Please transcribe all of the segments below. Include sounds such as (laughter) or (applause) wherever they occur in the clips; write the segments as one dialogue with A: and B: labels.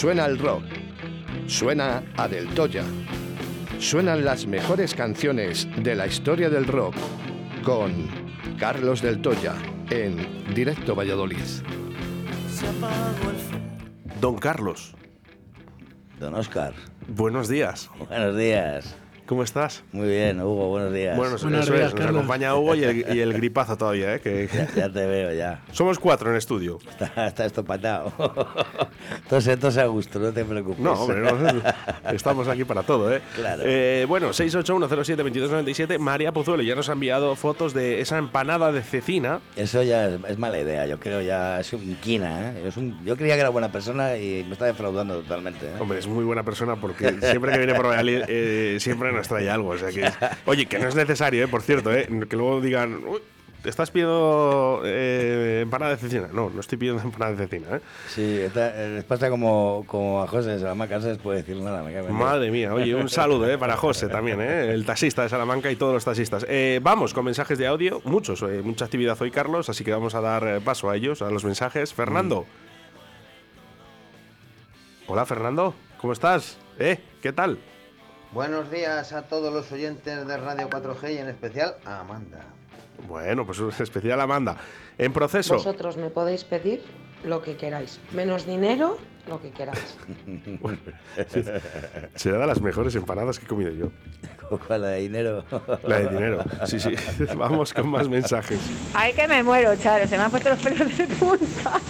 A: Suena el rock. Suena a Del Toya. Suenan las mejores canciones de la historia del rock con Carlos Del Toya en Directo Valladolid.
B: Don Carlos,
C: Don Oscar,
B: buenos días.
C: buenos días.
B: ¿Cómo estás?
C: Muy bien, Hugo, buenos días.
B: Bueno, eso
D: Buenos
B: es,
D: días,
B: nos
D: Carlos.
B: acompaña Hugo y el, y el gripazo todavía, ¿eh? Que,
C: ya, ya te veo, ya.
B: somos cuatro en estudio.
C: Está, (laughs) está esto patado. Entonces, entonces a gusto, no te preocupes.
B: No, hombre, no, estamos aquí para todo, ¿eh?
C: Claro.
B: Eh, bueno, 681072297, María Pozuelo ya nos ha enviado fotos de esa empanada de cecina.
C: Eso ya es, es mala idea, yo creo ya es un quina, ¿eh? Es un, yo creía que era buena persona y me está defraudando totalmente. ¿eh?
B: Hombre, es muy buena persona porque siempre que viene por Valladolid eh, siempre nos trae algo. O sea que, oye, que no es necesario, ¿eh? por cierto, ¿eh? que luego digan, "Uy, ¿te estás pidiendo eh, empanada de cecina? No, no estoy pidiendo empanada de cecina. ¿eh?
C: Sí, eh, les pasa como, como a José de Salamanca, no se les puede decir nada. Me.
B: Madre mía, oye, un saludo ¿eh? para José también, ¿eh? el taxista de Salamanca y todos los taxistas. Vamos con mensajes de audio, muchos, mucha actividad hoy, Carlos, así que vamos a dar paso a ellos, a los mensajes. Fernando. Hola, Fernando, ¿cómo estás? ¿Eh? ¿Qué tal?
E: Buenos días a todos los oyentes de Radio 4G y en especial a Amanda.
B: Bueno, pues un especial Amanda. En proceso.
F: Vosotros me podéis pedir lo que queráis. Menos dinero, lo que queráis. (laughs)
B: Será de las mejores empanadas que he comido yo.
C: ¿Cuál la de dinero?
B: La de dinero. Sí, sí. (laughs) Vamos con más mensajes.
G: Ay, que me muero, Charo. Se me han puesto los pelos de punta.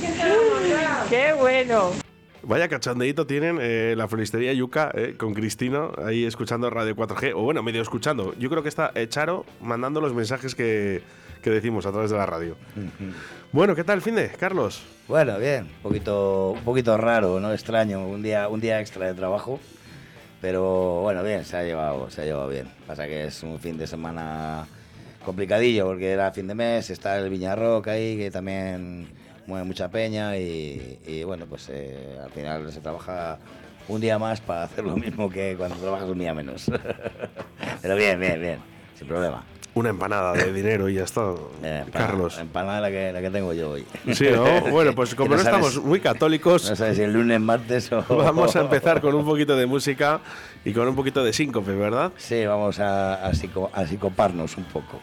G: (laughs) ¡Qué bueno!
B: Vaya cachondeíto tienen eh, la floristería Yuca eh, con Cristino ahí escuchando Radio 4G, o bueno, medio escuchando. Yo creo que está eh, Charo mandando los mensajes que, que decimos a través de la radio. bueno, ¿qué tal el fin de, Carlos?
C: Bueno, bien, un poquito, un poquito raro, ¿no? Extraño, un día, un día extra de trabajo. Pero bueno, bien, se ha llevado, se ha llevado bien. Pasa que es un fin de semana complicadillo porque era fin de mes, está el Viñarrock ahí que también mueve mucha peña y, y, bueno, pues eh, al final se trabaja un día más para hacer lo mismo que cuando trabajas un día menos. (laughs) Pero bien, bien, bien, sin problema.
B: Una empanada de dinero y ya está.
C: Eh, empanada-
B: Carlos.
C: Empanada la que, la que tengo yo hoy.
B: Sí, ¿no? (laughs) Bueno, pues como no,
C: no sabes-
B: estamos muy católicos,
C: No sabes si el lunes, martes o...
B: vamos a empezar con un (laughs) poquito de música y con un poquito de síncope, ¿verdad?
C: Sí, vamos a, a, psico- a psicoparnos un poco.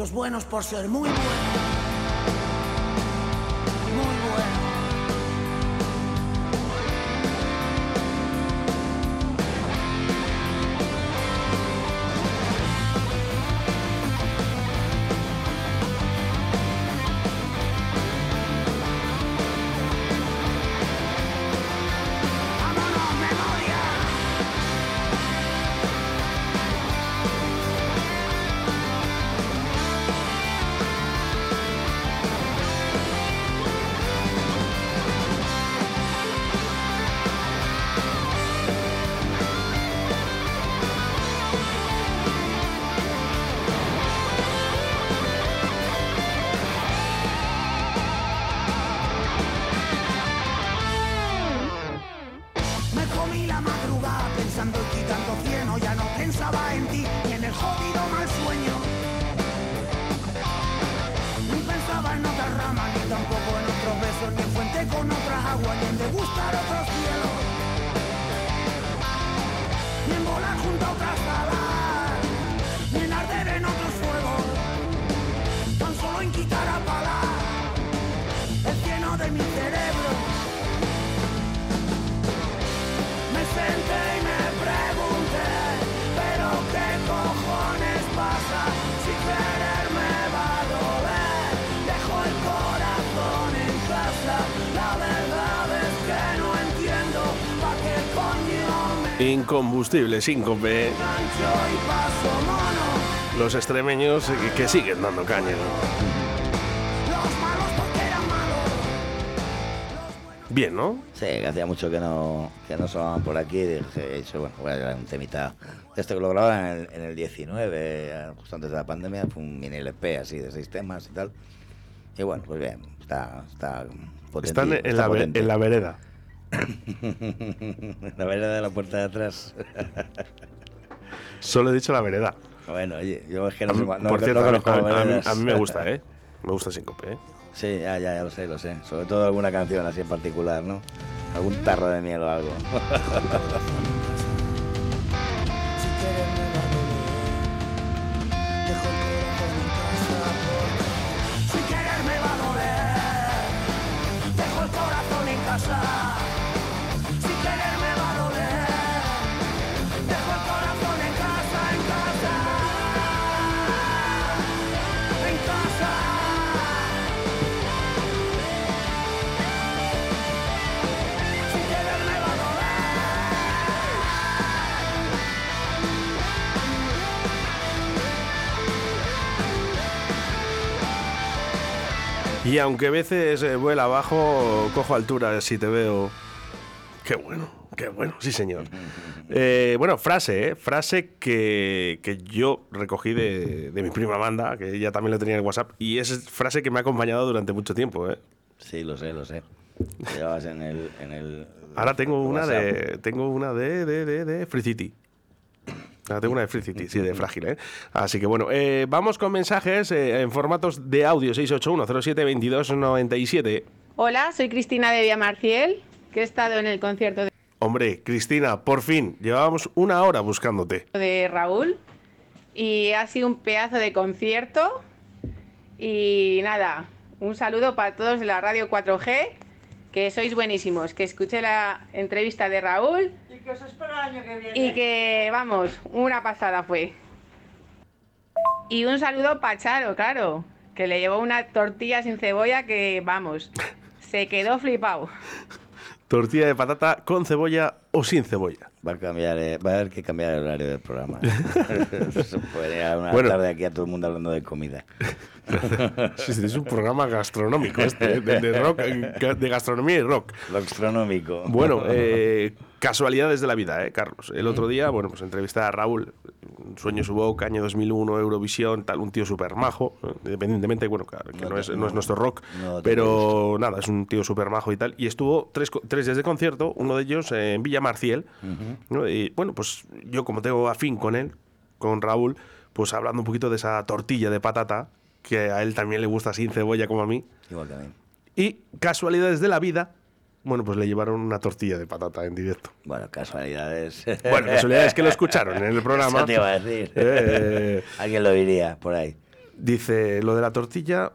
H: Los buenos por ser muy buenos.
B: Don't
H: engancho y paso mono.
B: Los extremeños que siguen dando caña. Bien, ¿no?
C: Sí, hacía mucho que no, que no sonaban por aquí. Dije, dicho, bueno, voy a grabar un temita. Esto que lo grababa en el, en el 19, eh, justo antes de la pandemia, fue un mini LP así de seis temas y tal. Y bueno, pues bien, está, está potente.
B: Están en, la, ve- en la vereda. (laughs)
C: la vereda de la puerta de atrás. (laughs)
B: Solo he dicho la vereda.
C: bueno, oye, yo es que
B: A
C: no, cua- no,
B: por
C: no
B: cierto, a,
C: conozco
B: a mí- a mí me gusta, (laughs) ¿eh? Me gusta síncope, ¿eh?
C: Sí, ya, ya, ya lo sé, lo sé. Sobre todo alguna canción así en particular, ¿no? Algún tarro de miel o algo.
B: Y aunque a veces eh, vuela abajo, cojo altura si te veo. Qué bueno, qué bueno, sí señor. Eh, bueno, frase, ¿eh? Frase que, que yo recogí de, de mi prima Amanda, que ella también lo tenía en WhatsApp, y es frase que me ha acompañado durante mucho tiempo, ¿eh?
C: Sí, lo sé, lo sé. Llevabas en el... En el
B: Ahora tengo una de. Tengo una de, de, de, de Free City. Tengo una de Free City, sí, de frágil, ¿eh? Así que bueno, eh, vamos con mensajes eh, en formatos de audio 681-07-2297.
D: Hola, soy Cristina de Villamarciel, que he estado en el concierto de-
B: Hombre, Cristina, por fin, llevábamos una hora buscándote.
D: de Raúl y ha sido un pedazo de concierto. Y nada, un saludo para todos de la radio 4G, que sois buenísimos, que escuché la entrevista de Raúl
G: Y que os espero el año que viene.
D: y que, vamos, una pasada fue. Y un saludo para Charo, claro, que le llevó una tortilla sin cebolla que, vamos, se quedó flipado.
B: Tortilla de patata con cebolla o sin cebolla.
C: Va a, cambiar, eh, va a haber que cambiar el horario del programa. (laughs) Se puede ir a una
B: Bueno.
C: tarde aquí a todo el mundo hablando de comida. (laughs)
B: Sí, sí, es un programa gastronómico este, de, de rock, de gastronomía y rock.
C: Lo astronómico.
B: Bueno, eh, casualidades de la vida, ¿eh, Carlos? El otro día, bueno, pues entrevisté a Raúl, Sueño su boca, año 2001, Eurovisión, tal, un tío súper majo, independientemente, bueno, claro, que
C: No
B: es, no
C: no-
B: es nuestro rock,
C: no
B: pero nada, es un tío súper majo y tal. Y estuvo tres, tres días de concierto, uno de ellos en Villa Marciel. Y bueno, pues yo como tengo afín con él, con Raúl, pues hablando un poquito de esa tortilla de patata, que a él también le gusta sin cebolla como a mí.
C: Igual que a mí.
B: Y casualidades de la vida, bueno, pues le llevaron una tortilla de patata en directo.
C: Bueno, casualidades.
B: Bueno, casualidades que lo escucharon en el (laughs) programa.
C: Eso te iba a decir. (laughs)
B: Eh, (laughs)
C: Alguien lo diría por ahí.
B: dice, lo de la tortilla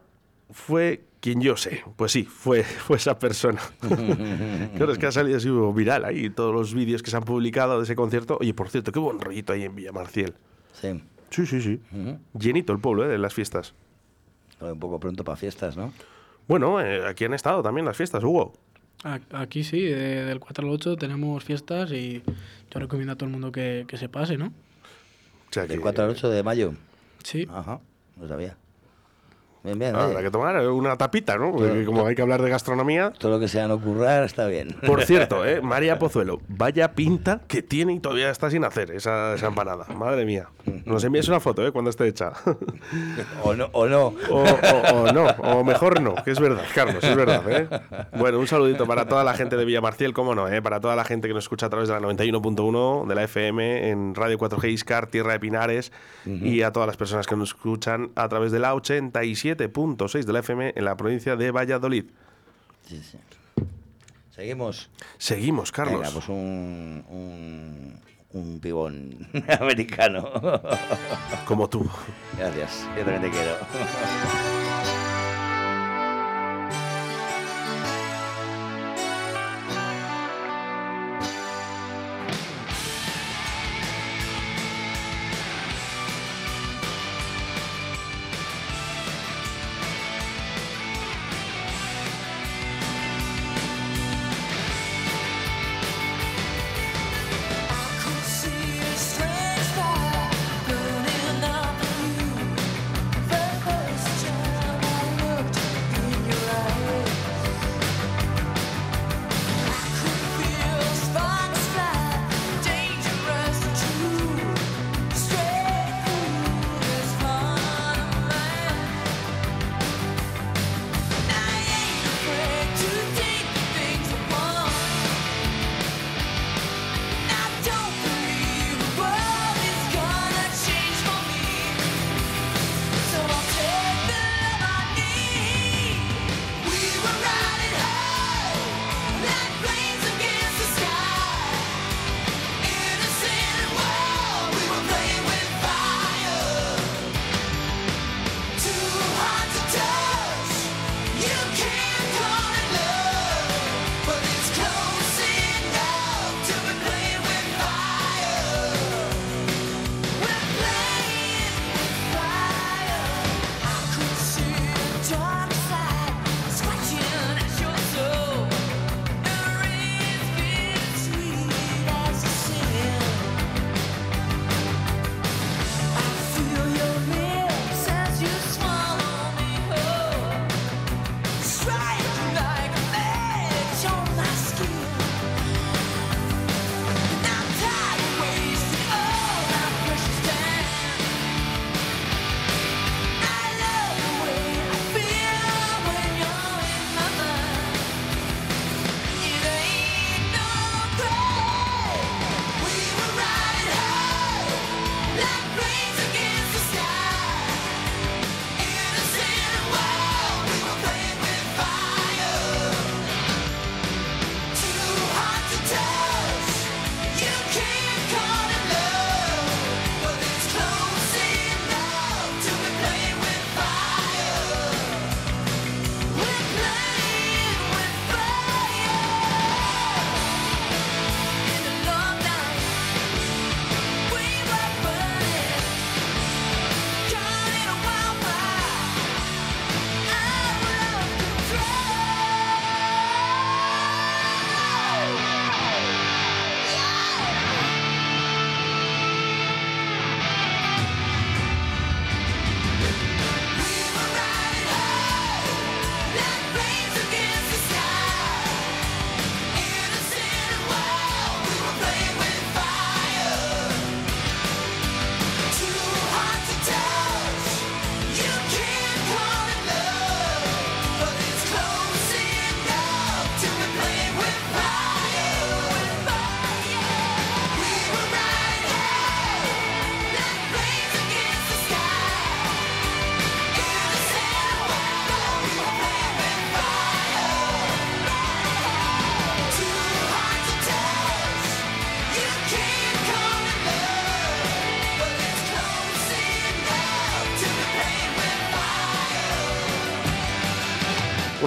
B: fue quien yo sé. Pues sí, fue, fue esa persona. claro, es que ha salido así viral ahí todos los vídeos que se han publicado de ese concierto. Oye, por cierto, qué buen rollito ahí en Villamarciel.
C: Sí.
B: Sí, sí, sí. Llenito el pueblo, ¿eh? De las fiestas.
C: Un poco pronto para fiestas, ¿no?
B: Bueno, eh, aquí han estado también las fiestas, Hugo.
I: A- Aquí sí, de- del 4 al 8 tenemos fiestas y yo recomiendo a todo el mundo que, que se pase, ¿no?
B: O sea,
C: Del
B: que-
C: 4 al 8 de mayo.
I: Sí.
C: Ajá, no sabía. Bien, bien.
B: Ah, habrá que tomar una tapita, ¿no? Porque como hay que hablar de gastronomía.
C: Todo lo que sea no currar está bien.
B: Por (laughs) cierto, ¿eh? María Pozuelo, vaya pinta que tiene y todavía está sin hacer esa, esa empanada. Madre mía. Nos envíes una foto, ¿eh? Cuando esté hecha.
C: o no, o no.
B: O, o- o no, o mejor no, que es verdad, Carlos, es verdad, ¿eh? Bueno, un saludito para toda la gente de Villamarciel, cómo no, ¿eh? Para toda la gente que nos escucha a través de la 91.1 de la FM en Radio 4G Iscar, Tierra de Pinares, y a todas las personas que nos escuchan a través de la 87.6 de la FM en la provincia de Valladolid.
C: Sí, sí.
J: Seguimos.
B: Seguimos, Carlos.
J: Venga, pues un, un, un pibón (laughs) americano.
B: Como tú.
J: Gracias, yo también te quiero.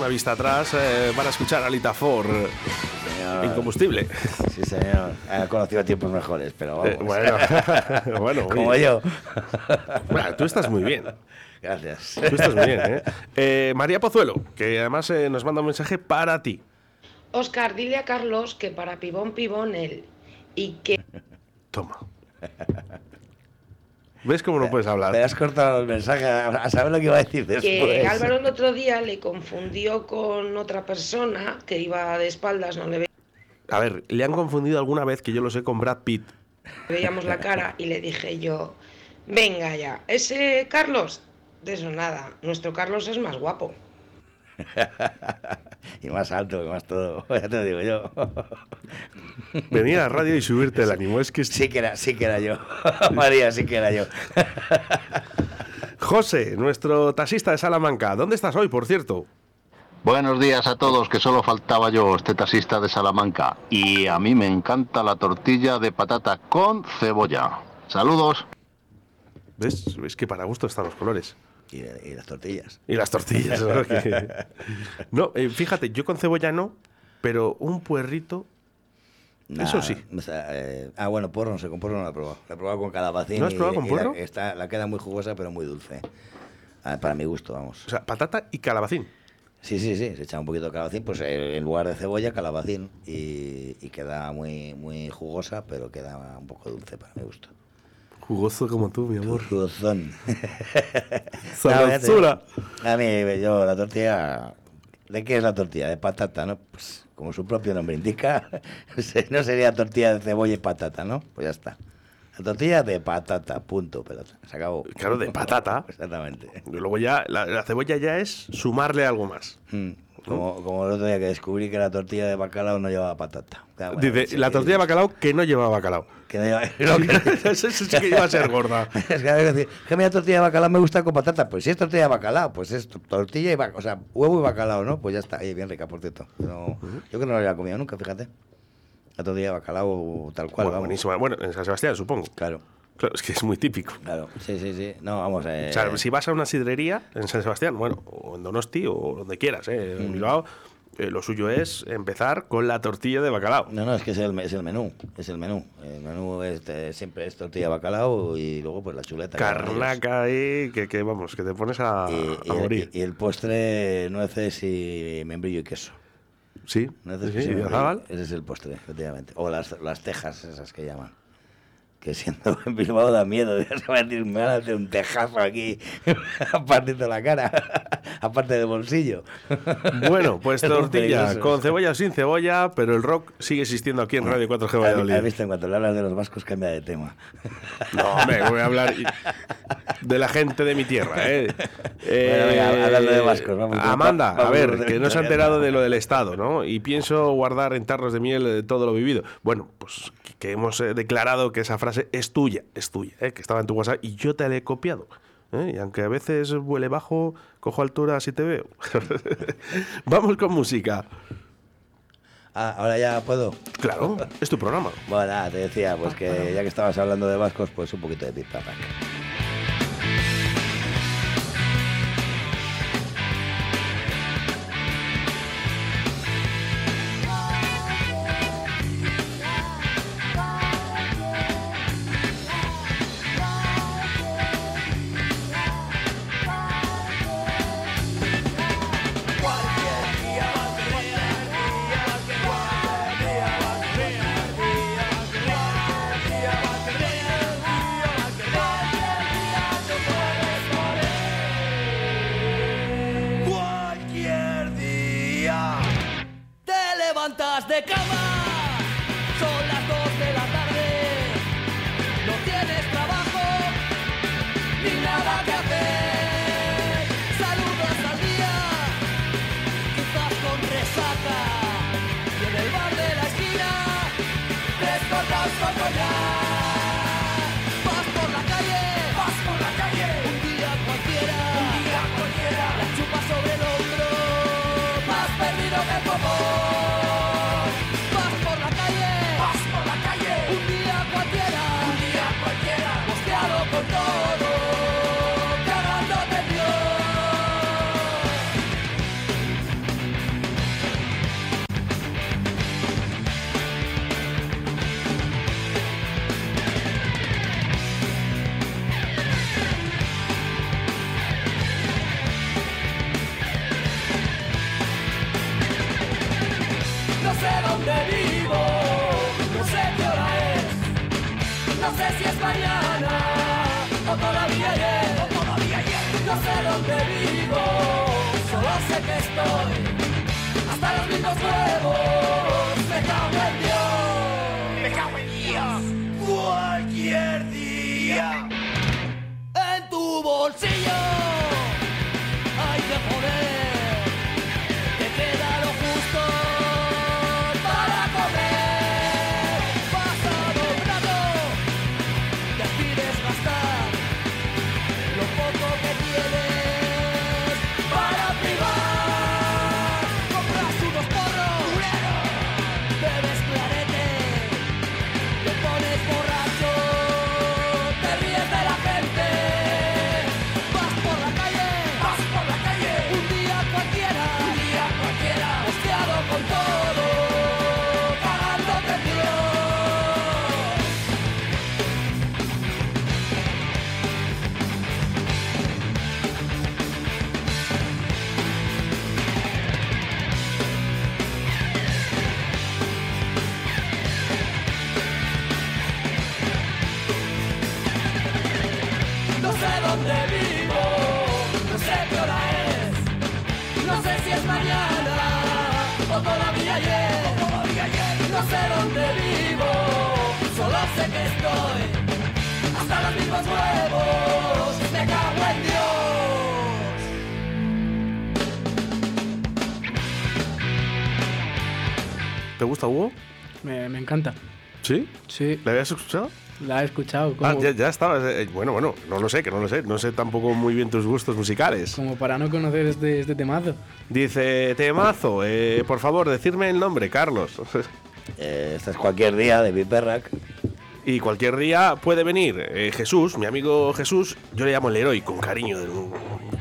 B: Una vista atrás eh, van a escuchar a Lita Ford.
J: Señor.
B: Incombustible.
J: Sí, señor. He conocido tiempos mejores, pero vamos.
B: Eh, bueno. (laughs)
J: Como yo.
B: Bueno, tú estás muy bien.
J: Gracias.
B: Tú estás muy bien, ¿eh? Eh, María Pozuelo, que además eh, nos manda un mensaje para ti.
F: Oscar, dile a Carlos que para pibón pibón él. Y que
B: Toma. (laughs) ¿Ves cómo no puedes hablar?
J: Me has cortado el mensaje a saber lo que iba a decir después.
F: que Álvaro el otro día le confundió con otra persona que iba de espaldas, no le
B: A ver, le han confundido alguna vez que yo lo sé con Brad Pitt.
F: veíamos la cara y le dije yo, venga ya, ese Carlos, de eso nada, nuestro Carlos es más guapo. (laughs)
J: y más alto, y más todo. (laughs) Ya te lo digo yo. (laughs)
B: Venir a la radio y subirte el ánimo. Es que
J: Sí que era, sí que era yo. María, sí que era yo.
B: José, nuestro taxista de Salamanca. ¿Dónde estás hoy, por cierto?
K: Buenos días a todos, que solo faltaba yo, este taxista de Salamanca. Y a mí me encanta la tortilla de patata con cebolla. Saludos.
B: ¿Ves? Es que para gusto están los colores.
C: Y, y las tortillas.
B: Y las tortillas. (laughs) ¿no? Eh, fíjate, yo con cebolla no, pero un puerrito. Eso sí.
C: o sea, eh, ah, bueno, porro no sé, con porro no lo he probado. Lo he probado con calabacín.
B: ¿No has
C: y-
B: probado con
C: y la-
B: porro?
C: está, la queda muy jugosa, pero muy dulce. Ah, para mi gusto, vamos.
B: O sea, patata y calabacín.
C: Sí, sí, sí, se echa un poquito de calabacín, pues eh, en lugar de cebolla, calabacín. Y, y queda muy, muy jugosa, pero queda un poco dulce para mi gusto.
B: Jugoso como tú, mi amor.
C: Jugosón. (laughs)
B: Sabrosura.
C: A mí, yo, la tortilla. ¿De qué es la tortilla? De patata, ¿no? Pues como su propio nombre indica, (laughs) no sería tortilla de cebolla y patata, ¿no? Pues ya está. La tortilla de patata, punto, pelota. Se acabó.
B: Claro, de patata. (laughs)
C: Exactamente.
B: Y luego ya, la, la cebolla ya es sumarle algo más.
C: Mm, Como, como el otro día que descubrí que la tortilla de bacalao no llevaba patata. Ah, bueno,
B: Dice,
C: sí,
B: la tortilla de bacalao que no lleva (laughs) bacalao.
C: Que no lleva- no, que-
B: Eso sí que iba a ser gorda. (laughs)
C: Es que, a decir, que tortilla de bacalao me gusta con patata. Pues si es tortilla de bacalao, pues es to- tortilla y bacalao. O sea, huevo y bacalao, ¿no? Pues ya está. Ahí, bien rica, por cierto. No- Yo que no la había comido nunca, fíjate. La tortilla de bacalao tal cual,
B: Bueno,
C: vamos.
B: buenísima. Bueno, en San Sebastián, supongo.
C: Claro.
B: Claro, es que es muy típico.
C: Claro, sí, sí, sí. No, vamos, eh,
B: O sea, si vas a una sidrería en San Sebastián, bueno, o en Donosti o donde quieras, ¿eh?
C: Mm.
B: en Bilbao, eh, lo suyo es empezar con la tortilla de bacalao.
C: No, no, es que es el, es el menú. Es el menú. El menú es, eh, siempre es tortilla de bacalao y luego pues la chuleta.
B: Carnaca ahí, que, que vamos, que te pones a,
C: Y,
B: a
C: y
B: morir.
C: el, y el postre, nueces y membrillo y queso.
B: Sí,
C: Nueces,
B: sí,
C: queso y
B: y
C: membrillo. Ese es el postre, efectivamente. O las, las tejas, esas que llaman. Que siendo (laughs) en Bilbao da miedo. (laughs) A decir, me van a hacer un tejazo aquí (laughs) a partir de la cara, aparte del bolsillo.
B: Bueno, pues tortilla con cebolla o sin cebolla, pero el rock sigue existiendo aquí en Radio 4G
C: ¿Has
B: Valladolid.
C: has visto en cuanto le hablas de los vascos cambia de tema?
B: No, hombre, voy a hablar de la gente de mi tierra. ¿eh?
C: Bueno, venga, hablando de vascos, vamos,
B: Amanda, a ver, que no se ha enterado de lo del Estado, ¿no? Y pienso guardar en tarros de miel eh, todo lo vivido. Bueno, pues que- que hemos eh, declarado que esa frase es tuya, es tuya, ¿eh? que estaba en tu WhatsApp y yo te la he copiado. ¿eh? Y aunque a veces vuele bajo, cojo altura si te veo. (laughs) Vamos con música.
C: Ah, ahora ya puedo.
B: Claro, es tu programa.
C: Bueno, nada, te decía, pues que ya que estabas hablando de vascos, pues un poquito de pizarra.
H: No sé si es mañana o todavía ayer, o todavía ayer. No sé dónde vivo, solo sé que estoy hasta los mismos huevos. Me cago en Dios, me cago en Dios. Cualquier día en tu bolsillo hay que poner mismos huevos. Me cago en Dios.
B: ¿Te gusta Hugo?
I: Me, me encanta.
B: ¿Sí?
I: Sí.
B: ¿La habías escuchado?
I: La he escuchado.
B: Ah,
I: Como,
B: ya, ya estabas. eh, bueno, bueno, no lo sé, que no lo sé. No sé tampoco muy bien tus gustos musicales.
I: como para no conocer este, este temazo.
B: Dice, temazo, eh, por favor, decirme el nombre, Carlos. (laughs)
C: Eh, esta es cualquier día de Piperrack.
B: Y cualquier día puede venir eh, Jesús, mi amigo Jesús, yo le llamo el héroe con cariño de-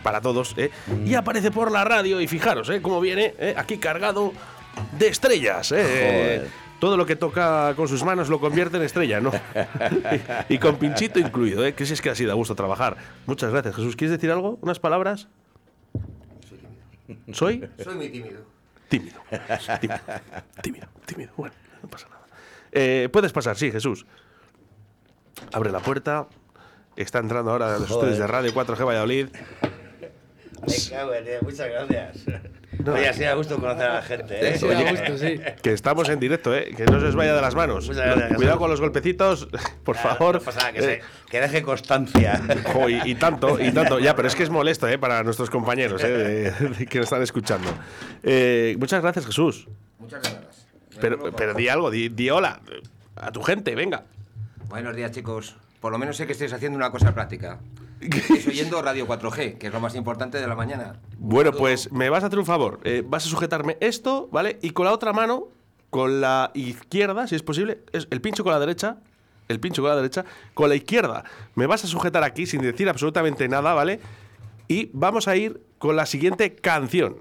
B: para todos, eh, y aparece por la radio y fijaros eh, cómo viene eh, aquí cargado de estrellas. eh.
C: Joder.
B: Todo lo que toca con sus manos lo convierte en estrella, ¿no? (laughs) y, con pinchito incluido, ¿eh? que si es que así da gusto trabajar. Muchas gracias, Jesús. ¿Quieres decir algo? ¿Unas palabras? ¿Soy?
L: Soy muy tímido.
B: Tímido. Tímido. Tímido. Tímido. Bueno, no pasa nada. Eh, puedes pasar, sí, Jesús. Abre la puerta. Está entrando ahora a los
C: Joder.
B: estudios de Radio 4G Valladolid.
C: Me cago en muchas gracias. Oye, así da gusto conocer a la gente. ¿eh?
I: Sí, da gusto, sí.
B: Que estamos en directo, ¿eh? Que no se os vaya de las manos.
C: Muchas gracias,
B: Cuidado con los golpecitos, (laughs) por
C: Claro,
B: favor.
C: no pasa nada, que,
B: Eh,
C: se- que deje constancia.
B: Jo, y, y tanto, y tanto. Ya, pero es que es molesto, ¿eh? Para nuestros compañeros, ¿eh? de- de que nos están escuchando. Eh, muchas gracias, Jesús.
L: Muchas gracias.
B: Pero, pero di algo, di, di hola a tu gente, venga.
L: Buenos días, chicos. Por lo menos sé que estáis haciendo una cosa práctica. Estáis (laughs) oyendo Radio 4G, que es lo más importante de la mañana.
B: Bueno, pues me vas a hacer un favor. Eh, vas a sujetarme esto, ¿vale? Y con la otra mano, con la izquierda, si es posible, es el pincho con la derecha, el pincho con la derecha, con la izquierda. Me vas a sujetar aquí sin decir absolutamente nada, ¿vale? Y vamos a ir con la siguiente canción.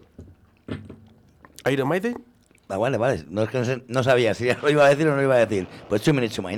B: Iron Maiden.
C: Ah, vale, vale. No, es que no, sé- no sabía si (laughs) lo iba a decir o no lo iba a decir. Pues two minutes to my.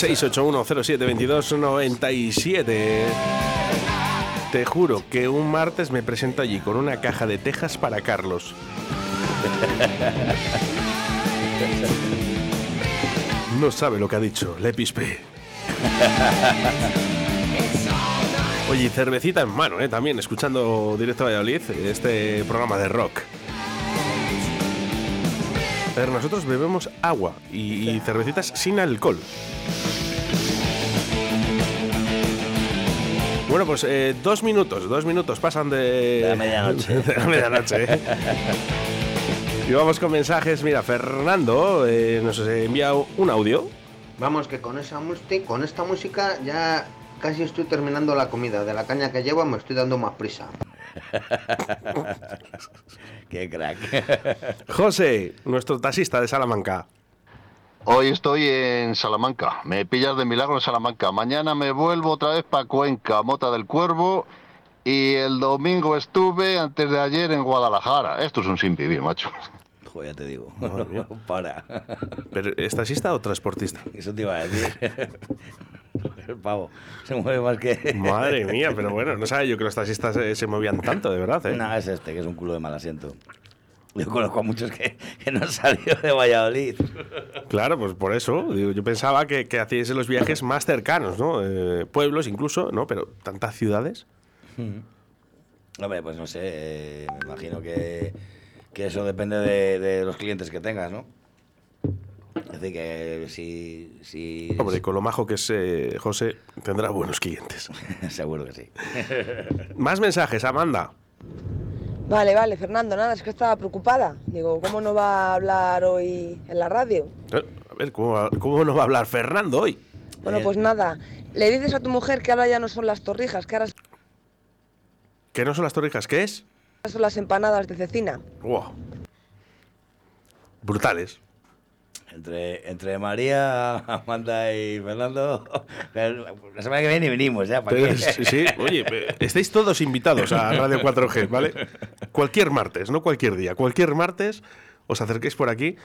B: 681072297. Te juro que un martes me presento allí con una caja de tejas para Carlos. No sabe lo que ha dicho, le pispé. Oye, cervecita en mano, ¿eh? también escuchando Directo Valladolid, este programa de rock. Ver, nosotros bebemos agua y cervecitas sin alcohol. Bueno, pues eh, dos minutos, dos minutos pasan de...
C: De la medianoche. (laughs)
B: de la medianoche, ¿eh? Y vamos con mensajes. Mira, Fernando eh, nos envía un audio.
E: Vamos, que con esa música, con esta música ya casi estoy terminando la comida. De la caña que llevo me estoy dando más prisa. (laughs)
C: Qué crack.
B: José, nuestro taxista de Salamanca.
K: Hoy estoy en Salamanca. Me pillas de milagro en Salamanca. Mañana me vuelvo otra vez para Cuenca, Mota del Cuervo. Y el domingo estuve antes de ayer en Guadalajara. Esto es un sin vivir, macho. (laughs)
C: Joder, ya te digo. (laughs) Para.
B: ¿Pero es taxista o transportista? (laughs)
C: Eso te iba a decir. El pavo se mueve más que.
B: Madre mía, pero bueno, no sabía yo que los taxistas eh, se movían tanto, de verdad, ¿eh?
C: No, es este, que es un culo de mal asiento. Yo conozco a muchos que, que no han salido de Valladolid.
B: Claro, pues por eso. digo, yo pensaba que, que hacíais los viajes más cercanos, ¿no? Eh, pueblos incluso, ¿no? Pero tantas ciudades.
C: Hombre, pues no sé, eh, me imagino que, que eso depende de, de los clientes que tengas, ¿no? Es decir, que si... si
B: Hombre, con lo majo que es eh, José, tendrá buenos clientes. (laughs)
C: Seguro que sí.
B: Más mensajes, Amanda.
M: Vale, vale, Fernando, nada, es que estaba preocupada. Digo, ¿cómo no va a hablar hoy en la radio?
B: Eh, A ver, ¿cómo, va- cómo no va a hablar Fernando hoy?
M: Bueno, pues nada, le dices a tu mujer que ahora ya no son las torrijas, que ahora
B: ¿Que no son las torrijas? ¿Qué es?
M: son las empanadas de cecina.
B: Wow. Brutales.
C: Entre, entre María, Amanda y Fernando, la semana que viene venimos ya. ¿para
B: Pero
C: qué?
B: sí, sí, oye, eh, estáis todos invitados a Radio 4G, ¿vale? Cualquier martes, no cualquier día, cualquier martes os acerquéis por aquí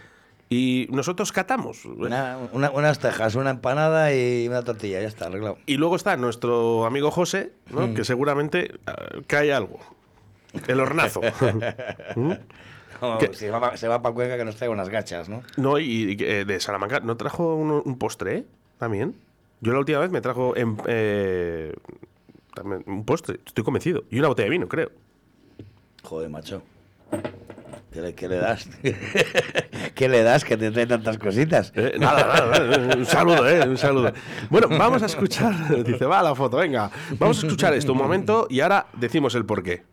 B: y nosotros catamos.
C: Una- una- unas tejas, una empanada y una tortilla, ya está, arreglado.
B: Y luego está nuestro amigo José, ¿no?
C: Mm.
B: que seguramente eh, cae algo. El hornazo. (laughs) ¿Mm?
C: Si va, se va para Cuenca que nos traiga unas gachas, ¿no?
B: No, y, y, eh, de Salamanca, ¿no trajo un, un postre eh? también? Yo la última vez me trajo en, eh, también un postre, estoy convencido. Y una botella de vino, creo.
C: Joder, macho. ¿Qué le, das? (laughs) ¿Qué le das que te trae tantas cositas?
B: Eh, nada, nada, nada, un saludo, ¿eh? Un saludo. Bueno, vamos a escuchar. (laughs) Dice, va la foto, venga. Vamos a escuchar esto un momento y ahora decimos el porqué.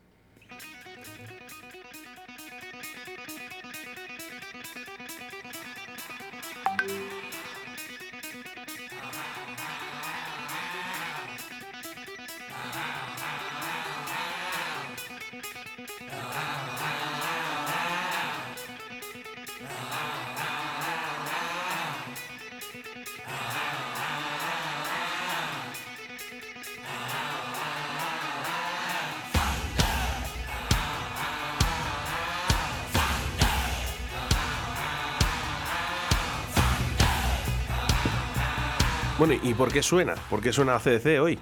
B: ¿Y por qué suena? ¿Por qué suena CDC hoy?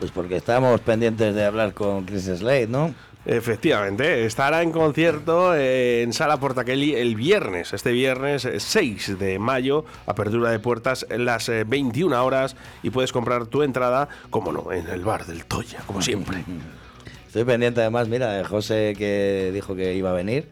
C: Pues porque estamos pendientes de hablar con Chris Slade, ¿no?
B: Efectivamente, estará en concierto eh, en Sala Portakelly el viernes, este viernes eh, 6 de mayo, apertura de puertas en las eh, 21 horas y puedes comprar tu entrada, como no, en el bar del Toya, como siempre.
C: Estoy pendiente además, mira, de José que dijo que iba a venir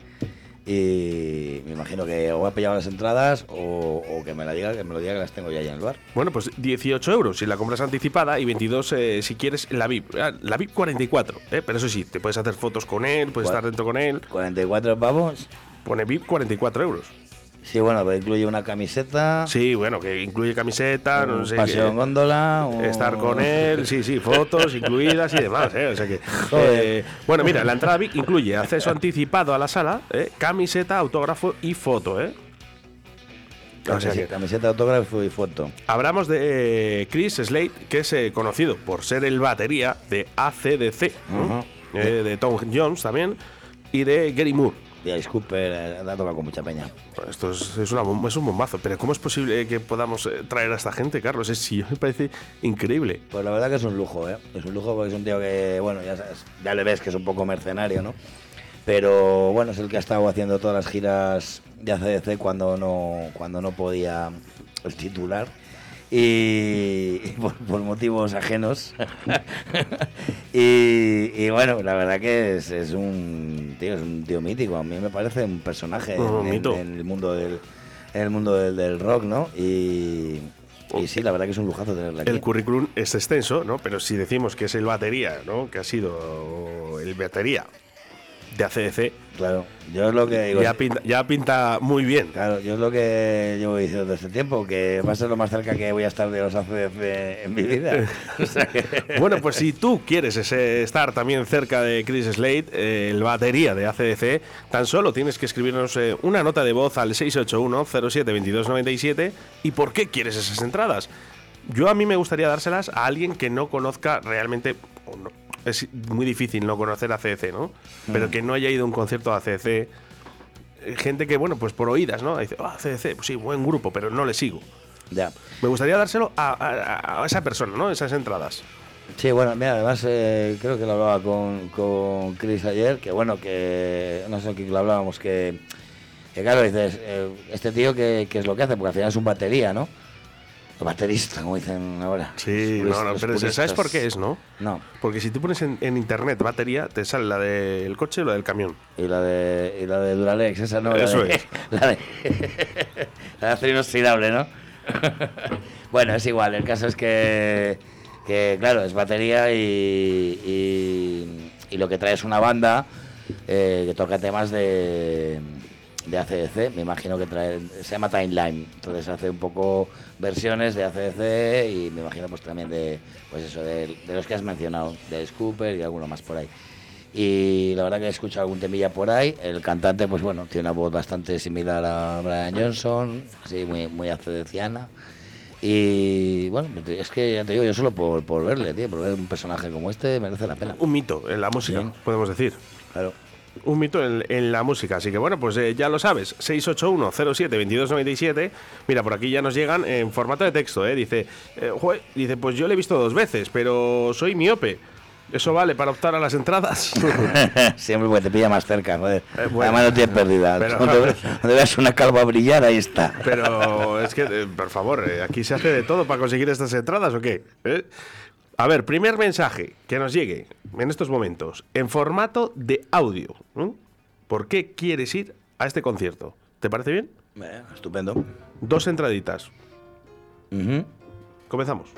C: y me imagino que o ha pillado las entradas o, o que me la diga, que me lo diga que las tengo ya ahí en el bar.
B: Bueno, pues 18 euros si la compras anticipada y 22 eh, si quieres la VIP. Ah, La VIP 44, eh, pero eso sí, te puedes hacer fotos con él, puedes estar dentro con él.
C: 44 pavos.
B: Pone VIP 44 euros.
C: Sí, bueno, pero incluye una camiseta,
B: Sí, bueno, que incluye camiseta, no sé.
C: paseo en góndola,
B: Estar con él, sí, sí, fotos incluidas y demás, ¿eh? O sea que. Eh, bueno, mira, la entrada VIP incluye acceso anticipado a la sala, ¿eh? camiseta, autógrafo y foto, ¿eh? O sea que
C: camiseta, autógrafo y foto.
B: hablamos de eh, Chris Slade, que es eh, conocido por ser el batería de ACDC. Eh, de Tom Jones también, y de Gary Moore.
C: Y Alice Cooper, eh, ha tocado con mucha peña.
B: Pues Esto es, es una es un bombazo. Pero ¿cómo es posible que podamos eh, traer a esta gente, Carlos? Es, sí, me parece increíble.
C: Pues la verdad que es un lujo, ¿eh? Es un lujo porque es un tío que, bueno, ya, sabes, ya le ves que es un poco mercenario, ¿no? Pero bueno, es el que ha estado haciendo todas las giras de ACDC cuando no, cuando no podía el titular. Y, y (laughs) por, por motivos ajenos. (laughs) y, y bueno, la verdad que es, es un tío, es un tío mítico. A mí me parece un personaje en, en-
B: mito.
C: en el mundo del, en el mundo del, del rock, ¿no? Y, y sí, la verdad que es un lujazo tenerla aquí.
B: El currículum es extenso, ¿no? Pero si decimos que es el batería, ¿no? Que ha sido el batería de ACDC,
C: Claro, yo es lo que digo.
B: ya, pinta, ya pinta muy bien.
C: Claro, yo es lo que llevo diciendo desde este tiempo, que va a ser lo más cerca que voy a estar de los ACDC en mi vida. (laughs) O sea que- (laughs)
B: Bueno, pues si tú quieres ese- estar también cerca de Chris Slade, eh, el batería de ACDC, tan solo tienes que escribirnos eh, una nota de voz al 681-07-2297 y por qué quieres esas entradas. Yo a mí me gustaría dárselas a alguien que no conozca realmente, o no- es muy difícil no conocer a ACDC, ¿no? Pero
C: Mm.
B: que no haya ido a un concierto de ACDC. eh, Gente que, bueno, pues por oídas, ¿no? Dice, ah, ACDC, pues sí, buen grupo, pero no le sigo.
C: ya.
B: Me gustaría dárselo a, a- a esa persona, ¿no? Esas entradas.
C: Sí, bueno, mira, además eh, creo que lo hablaba con, con Chris ayer, que bueno, que no sé con quién lo hablábamos, que, que claro, dices, eh, este tío, ¿qué, qué es lo que hace? Porque al final es un batería, ¿no? O baterista, como dicen ahora.
B: Sí,
C: Los
B: no, no, pero ¿sabes por qué es, no?
C: No.
B: Porque si tú pones en, en internet batería, te sale la del coche y la del camión.
C: Y la de, y la de Duralex, esa no. la
B: Eso
C: de-
B: es. (laughs)
C: La de, (laughs) la de acero inoxidable, ¿no? (laughs) bueno, es igual. El caso es que, que claro, es batería y, y, y lo que trae es una banda eh, que toca temas de, de ACDC. Me imagino que trae, se llama Timeline. Entonces hace un poco versiones de ACDC y me imagino pues también de, pues eso, de, de los que has mencionado, de Scooper y alguno más por ahí. Y la verdad que he escuchado algún temilla por ahí. El cantante, pues bueno, tiene una voz bastante similar a Brian Johnson, así muy, muy acedeciana. Y bueno, es que ya te digo, yo solo por, por verle, tío, por ver un personaje como este merece la pena.
B: Un mito en la música,
C: Sí.
B: podemos decir.
C: Claro.
B: Un mito en, en la música. Así que bueno, pues eh, ya lo sabes. 681-07-2297. Mira, por aquí ya nos llegan en formato de texto. ¿eh? Dice, eh, dice, pues yo le he visto dos veces, pero soy miope. ¿Eso vale para optar a las entradas? (laughs)
C: Siempre porque te pilla más cerca, joder.
B: Eh, bueno.
C: Además no tienes pérdida. (laughs)
B: Pero-
C: Donde, donde veas una calva brillar, ahí está.
B: Pero es que, eh, por favor, aquí se hace de todo para conseguir estas entradas o qué? ¿Eh? A ver, primer mensaje que nos llegue en estos momentos, en formato de audio. ¿no? ¿Por qué quieres ir a este concierto? ¿Te parece bien?
C: Eh, estupendo.
B: Dos entraditas. Comenzamos.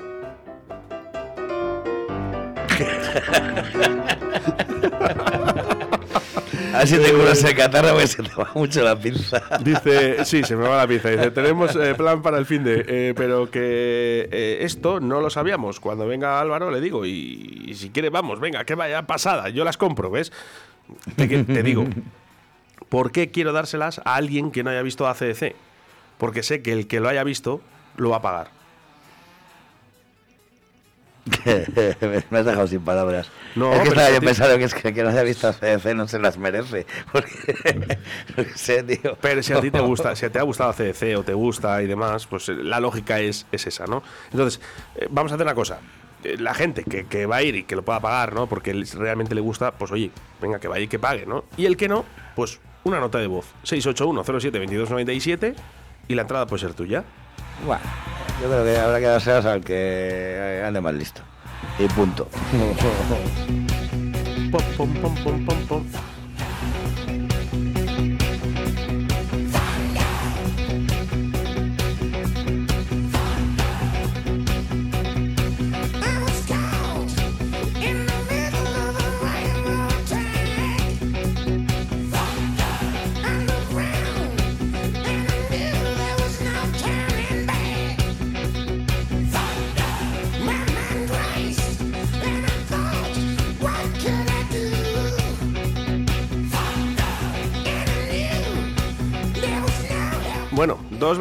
B: (laughs)
C: A ver si te curas el catarro porque se te va mucho la pinza.
B: Dice, sí, se me va la pinza. Dice, tenemos eh, plan para el fin de, eh, pero que eh, esto no lo sabíamos. Cuando venga Álvaro le digo, y, si quiere, vamos, venga, que vaya pasada, yo las compro, ¿ves? Te, te digo, ¿por qué quiero dárselas a alguien que no haya visto ACDC? Porque sé que el que lo haya visto lo va a pagar. (laughs)
C: me has dejado sin palabras.
B: No,
C: es que estaba yo pensando que es que que no haya visto a CDC no se las merece. (laughs) Porque, (laughs) no sé, tío.
B: Pero si a ti te gusta, si te ha gustado CDC o te gusta y demás, pues eh, la lógica es, es esa, ¿no? Entonces, eh, vamos a hacer una cosa. Eh, La gente que, que va a ir y que lo pueda pagar, ¿no? Porque realmente le gusta, pues oye, venga, que vaya y que pague, ¿no? Y el que no, pues una nota de voz. 681-07-2297 y la entrada puede ser tuya.
C: Bueno, yo creo que habrá que dárselas al que ande más listo. Y punto. (laughs)
B: Pom, pom, pom, pom, pom,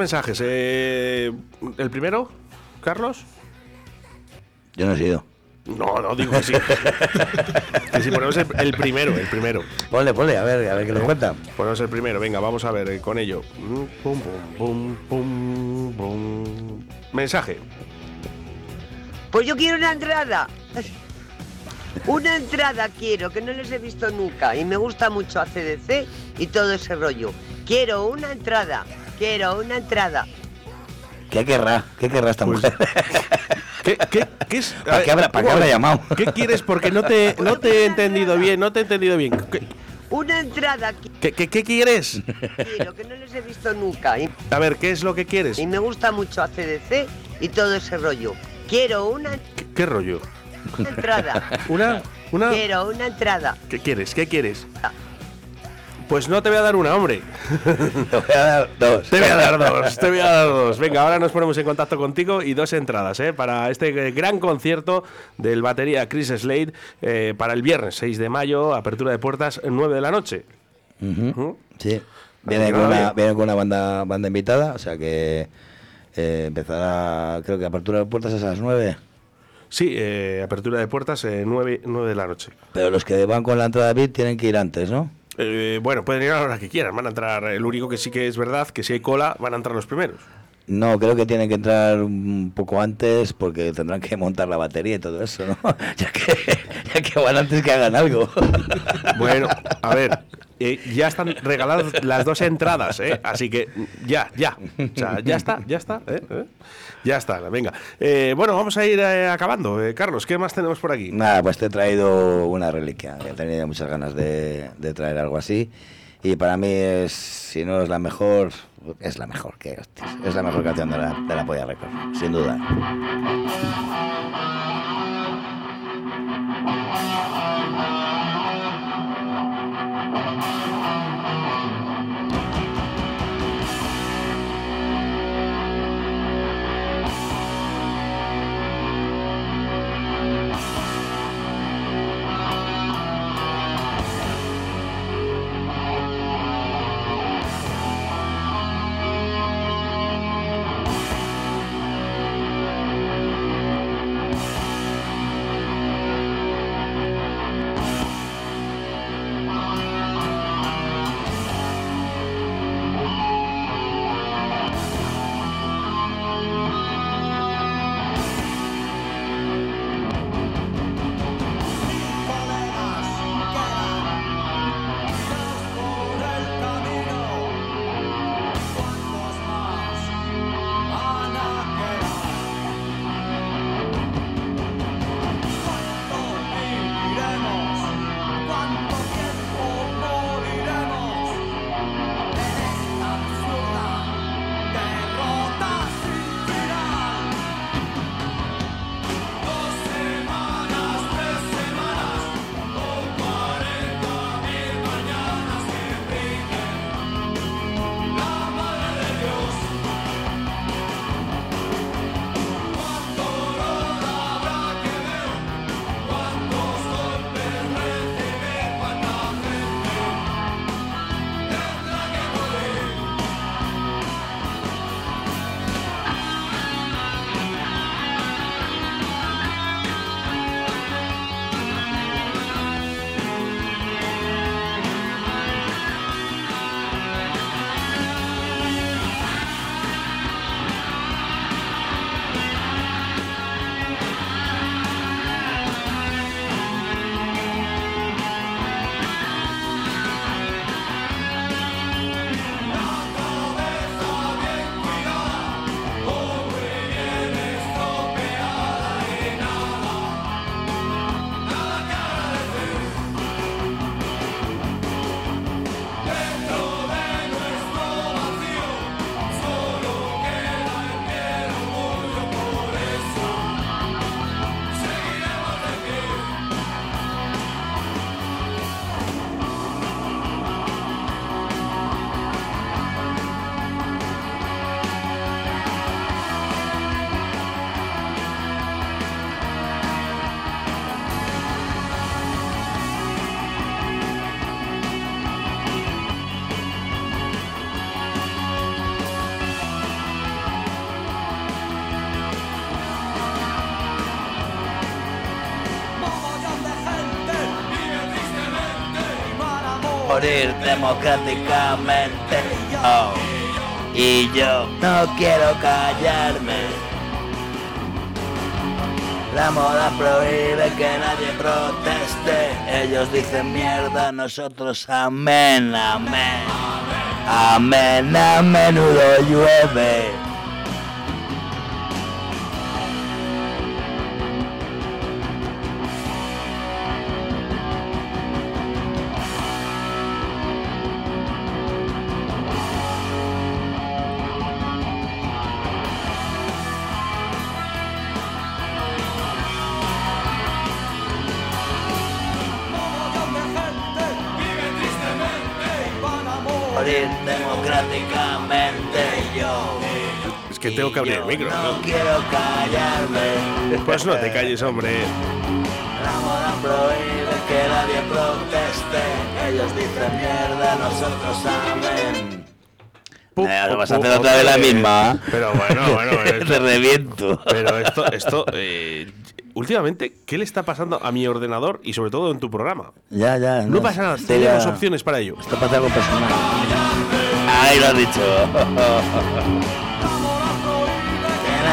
B: mensajes. Eh, el primero, Carlos.
C: Yo no he sido.
B: No, no, digo que sí. (laughs) que si ponemos el, el primero, el primero.
C: Ponle, ponle, a ver, a ver qué nos cuenta.
B: Ponemos el primero, venga, vamos a ver eh, con ello. Mm, Pum, pum, pum, pum, pum. Mensaje.
N: Pues yo quiero una entrada. Una entrada quiero, que no les he visto nunca. Y me gusta mucho ACDC y todo ese rollo. Quiero una entrada. Quiero una entrada.
C: ¿Qué querrá? ¿Qué querrá esta
B: Pues,
C: mujer?
B: ¿Qué, qué, qué es?
C: ¿Para qué habrá- para qué habrá llamado?
B: ¿Qué quieres? Porque no te, no te he entendido bien, no te he entendido bien. ¿Qué,
N: Una entrada
B: qué, qué- qué quieres?
N: que no les he visto nunca. Y,
B: A ver, ¿qué es lo que quieres?
N: y me gusta mucho ACDC y todo ese rollo. Quiero una
B: ¿Qué, qué rollo?
N: entrada.
B: ¿Una? ¿Una?
N: Quiero una entrada.
B: ¿Qué quieres? ¿Qué quieres? Pues no te voy a dar una, hombre. (laughs)
C: Te voy a dar dos.
B: Te voy a dar dos, te voy a dar dos. Venga, ahora nos ponemos en contacto contigo y dos entradas ¿eh? para este gran concierto del batería Chris Slade eh, para el viernes 6 de mayo, apertura de puertas 9 de la noche.
C: Ujú, Sí. Viene con, una,
B: bien.
C: viene con una banda, banda invitada, o sea que eh, empezará, creo que apertura de puertas es a las 9.
B: Sí, eh, apertura de puertas eh, 9, 9 de la noche.
C: Pero los que van con la entrada VIP tienen que ir antes, ¿no?
B: Eh, bueno, pueden ir a la hora que quieran, van a entrar. El único que sí que es verdad, que si hay cola, van a entrar los primeros.
C: No, creo que tienen que entrar un poco antes porque tendrán que montar la batería y todo eso, ¿no? (laughs) ya, que, ya que van antes que hagan algo. (laughs)
B: Bueno, a ver, eh, ya están regaladas las dos entradas, ¿eh? Así que ya, ya. O sea, ya está, ya está. ¿eh? ¿Eh? Ya está, venga. Eh, bueno, vamos a ir eh, acabando. Eh, Carlos, ¿qué más tenemos por aquí?
C: Nada, pues te he traído una reliquia. He tenido muchas ganas de, traer algo así. Y para mí es, si no es la mejor, es la mejor, que es la mejor canción de la, de la Polla Record, sin duda. Democráticamente. Oh. Y yo no quiero callarme. La moda prohíbe que nadie proteste. Ellos dicen mierda, nosotros amén, amén. Amén, a llueve.
B: Tengo que abrir el micro.
C: No quiero callarme.
B: Pues no te calles, hombre.
C: La moda prohíbe que nadie proteste. Ellos dicen mierda, nosotros amén. Eh, vas a hacer otra vez la misma.
B: Pero bueno, bueno. (laughs) bueno,
C: Te reviento.
B: Pero esto, esto eh, últimamente, ¿qué le está pasando a mi ordenador y sobre todo en tu programa?
C: Ya, ya.
B: No pasa nada,
C: esto
B: tenemos opciones para ello.
C: Esto pasa algo personal. Ahí lo has dicho. (laughs)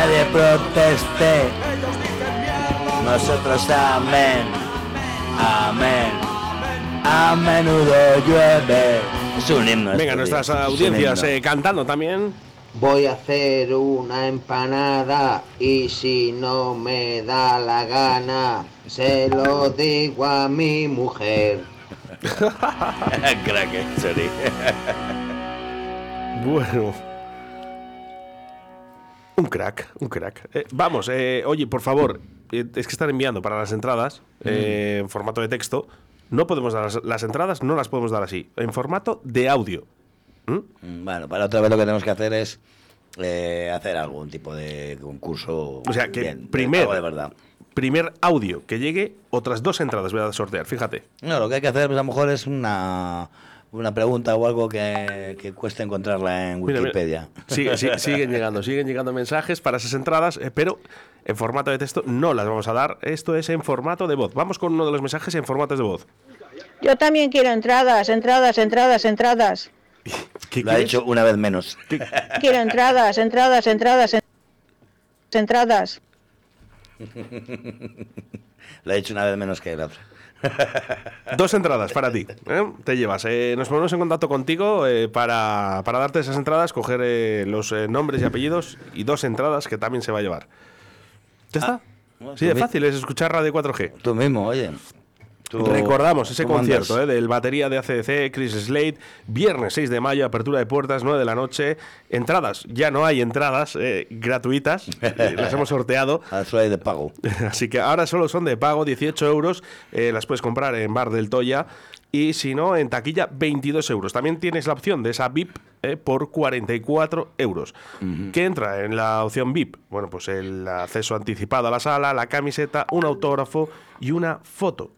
C: nadie proteste. Nosotros amén. Amén. A menudo llueve. Es un himno.
B: Venga, nuestras audiencias eh, cantando también.
E: Voy a hacer una empanada y si no me da la gana, se lo digo a mi mujer. (laughs)
C: Crack, sorry.
B: Bueno. Un crack, un crack. Eh, vamos, eh, oye, por favor, eh, es que están enviando para las entradas eh, en formato de texto. No podemos dar las, las entradas, no las podemos dar así. En formato de audio.
C: Mm, Bueno, para otra vez lo que tenemos que hacer es hacer algún tipo de concurso.
B: O sea, que
C: bien,
B: primer,
C: de verdad.
B: primer audio que llegue, otras dos entradas voy a sortear, fíjate.
C: No, lo que hay que hacer pues, a lo mejor es una, una pregunta o algo que, que cueste encontrarla en
B: Mira, mira.
C: Wikipedia.
B: Sigue- sigue- (laughs) siguen llegando, siguen llegando mensajes para esas entradas, eh, pero en formato de texto no las vamos a dar. Esto es en formato de voz. Vamos con uno de los mensajes en formatos de voz.
G: Yo también quiero entradas, entradas, entradas, entradas.
C: Lo ha dicho una vez menos.
G: Quiero entradas, entradas, entradas, en- entradas. (laughs)
C: Lo ha dicho una vez menos que la otra.
B: Dos entradas para ti. ¿eh? Te llevas. Eh, nos ponemos en contacto contigo eh, para, para darte esas entradas, coger los nombres y apellidos y dos entradas que también se va a llevar. ¿Ya está?
C: bueno,
B: Sí,
C: mi-
B: fácil, es escuchar Radio 4G.
C: Tú mismo, oye. Tú-
B: Recordamos ese concierto eh, del batería de ACDC, Chris Slade, viernes 6 de mayo, apertura de puertas, 9 de la noche. Entradas, ya no hay entradas eh, gratuitas, eh, las hemos sorteado. (laughs)
C: Ahora solo hay de pago. (laughs)
B: Así que ahora solo son de pago, 18 euros. eh, las puedes comprar en Bar del Toya. Y si no, en taquilla, 22 euros. También tienes la opción de esa VIP eh, por 44 euros. ¿Qué entra en la opción VIP? Bueno, pues el acceso anticipado a la sala, la camiseta, un autógrafo y una foto.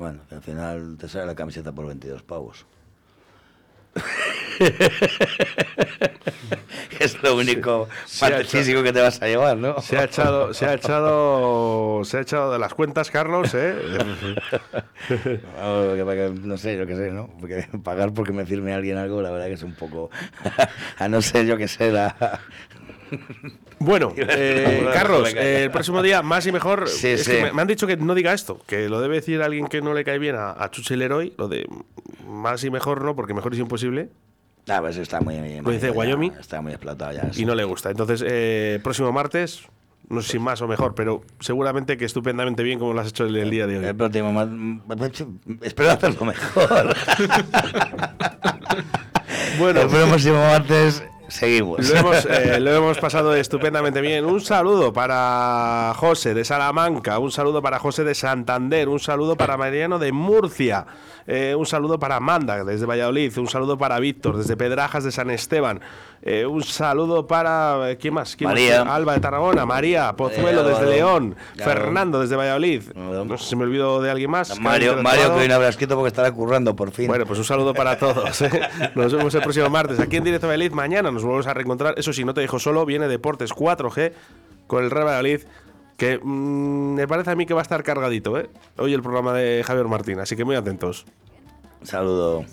C: Bueno, que al final te sale la camiseta por 22 pavos. (laughs) es lo único
B: Se
C: parte físico que te vas a llevar, ¿no?
B: Se ha echado, se ha echado, se ha echado de las cuentas, Carlos, ¿eh? (laughs)
C: No sé, yo qué sé, ¿no? Porque pagar porque me firme alguien algo, la verdad que es un poco. (laughs) a no ser yo que sé, la.
B: Bueno, (laughs) eh, Carlos, eh, el próximo día más y mejor.
C: Sí,
B: es
C: sí.
B: que me, me han dicho que no diga esto, que lo debe decir alguien que no le cae bien a, a Chuchi Leroy, lo de más y mejor no, porque mejor es imposible,
C: Ah, pues está muy.
B: Lo dice
C: ya,
B: Wyoming.
C: Está muy explotado ya.
B: y no le gusta. Entonces, eh, próximo martes, no sé si más o mejor, pero seguramente que estupendamente bien como lo has hecho el, el día de hoy.
C: El próximo mar- Espero hacerlo mejor. (laughs) (laughs)
B: Bueno,
C: el próximo martes seguimos.
B: Lo hemos, eh, (laughs) lo hemos pasado estupendamente bien. Un saludo para José de Salamanca, un saludo para José de Santander, un saludo para Mariano de Murcia, eh, un saludo para Amanda desde Valladolid, un saludo para Víctor desde Pedrajas de San Esteban, eh, un saludo para. eh, ¿Quién más? ¿Quién más?
C: María.
B: Alba de Tarragona, María Pozuelo desde. León,
C: Claro.
B: Fernando desde Valladolid. No sé si me olvido de alguien más.
C: Mario,
B: que
C: Mario, que hoy no habrá escrito porque estará currando por fin.
B: bueno, pues un saludo para todos. ¿eh? Nos vemos el próximo martes aquí en Directo Valladolid. Mañana nos volvemos a reencontrar. Eso sí, no te dejo solo. Viene Deportes 4G con el Real Valladolid. Que mm, me parece a mí que va a estar cargadito. ¿eh? Hoy el programa de Javier Martín. Así que muy atentos.
J: Saludo.